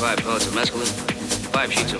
75 pellets of mescaline, 5 sheets of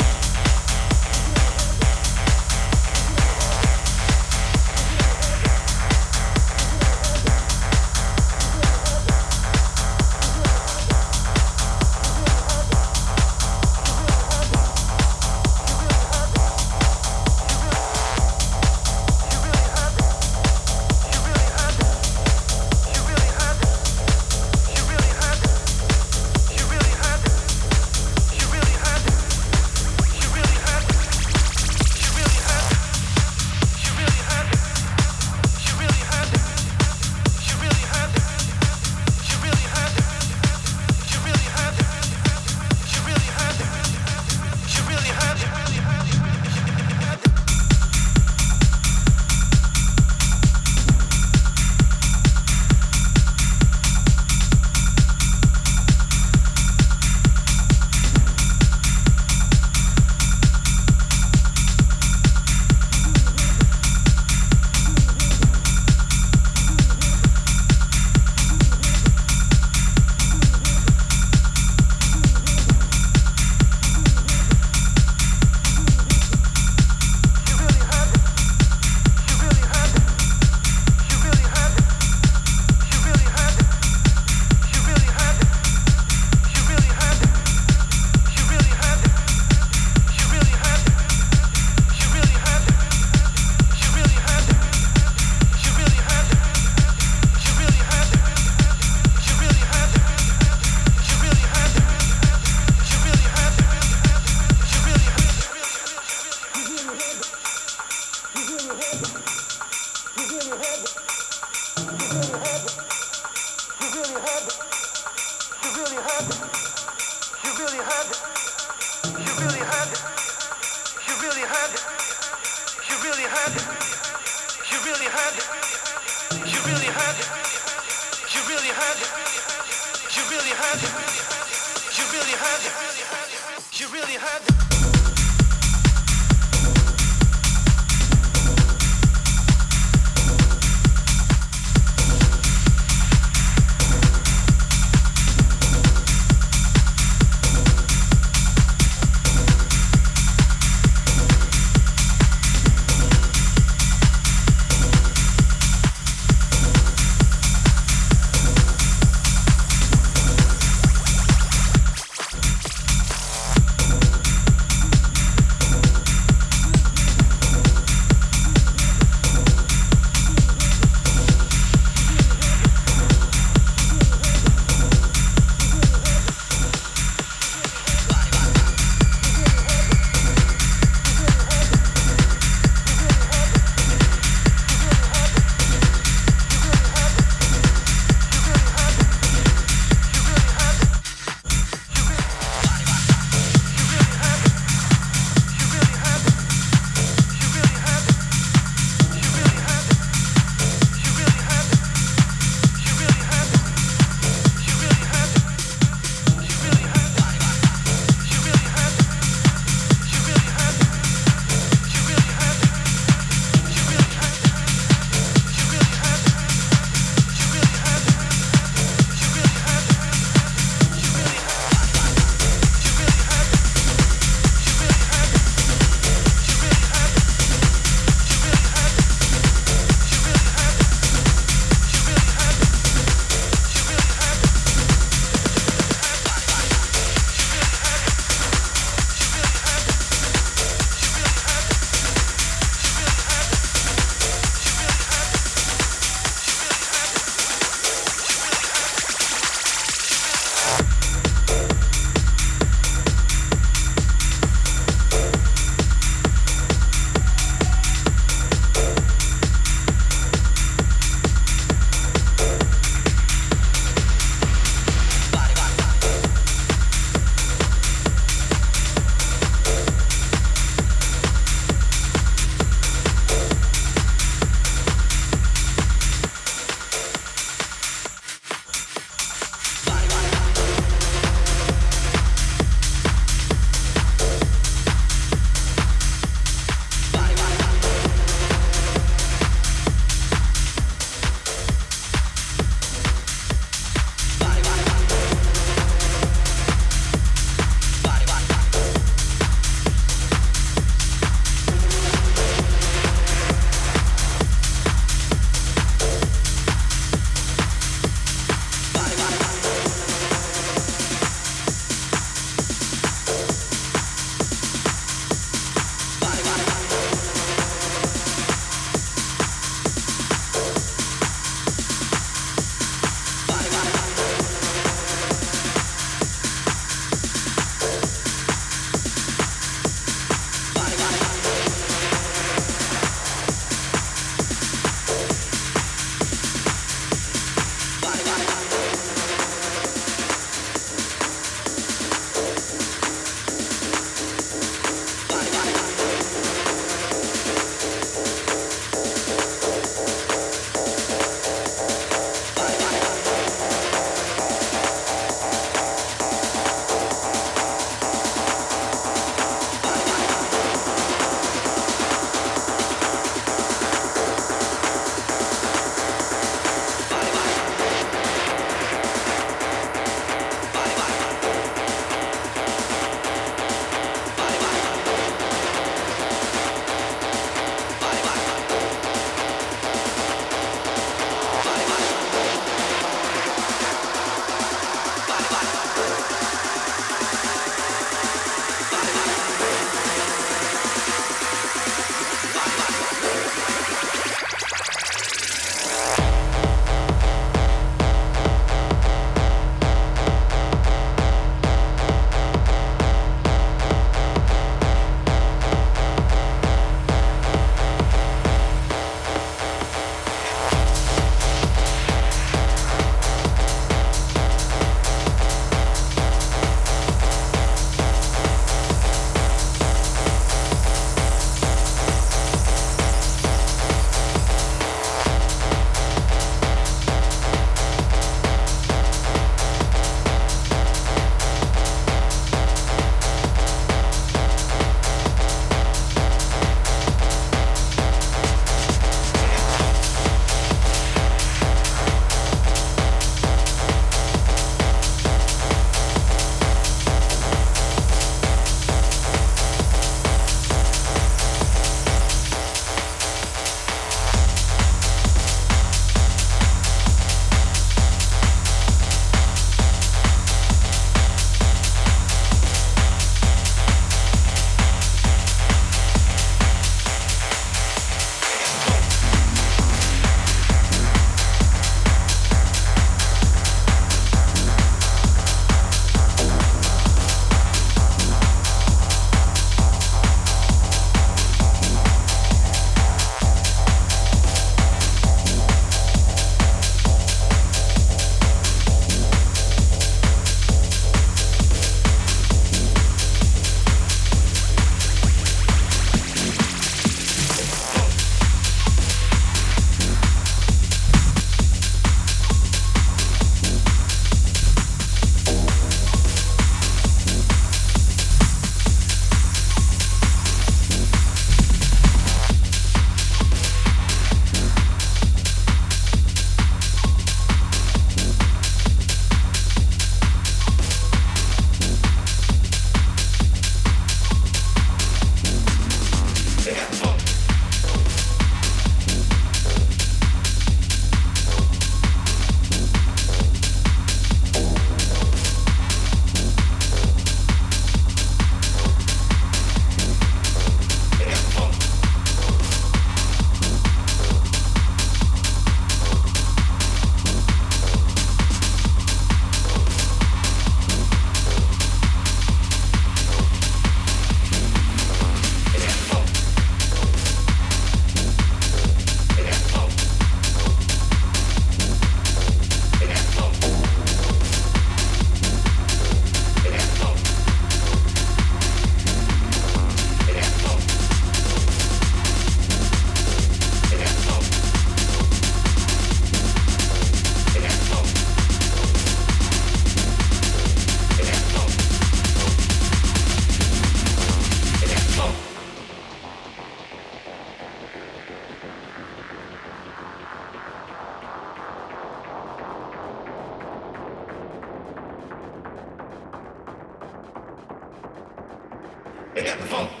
We got the phone.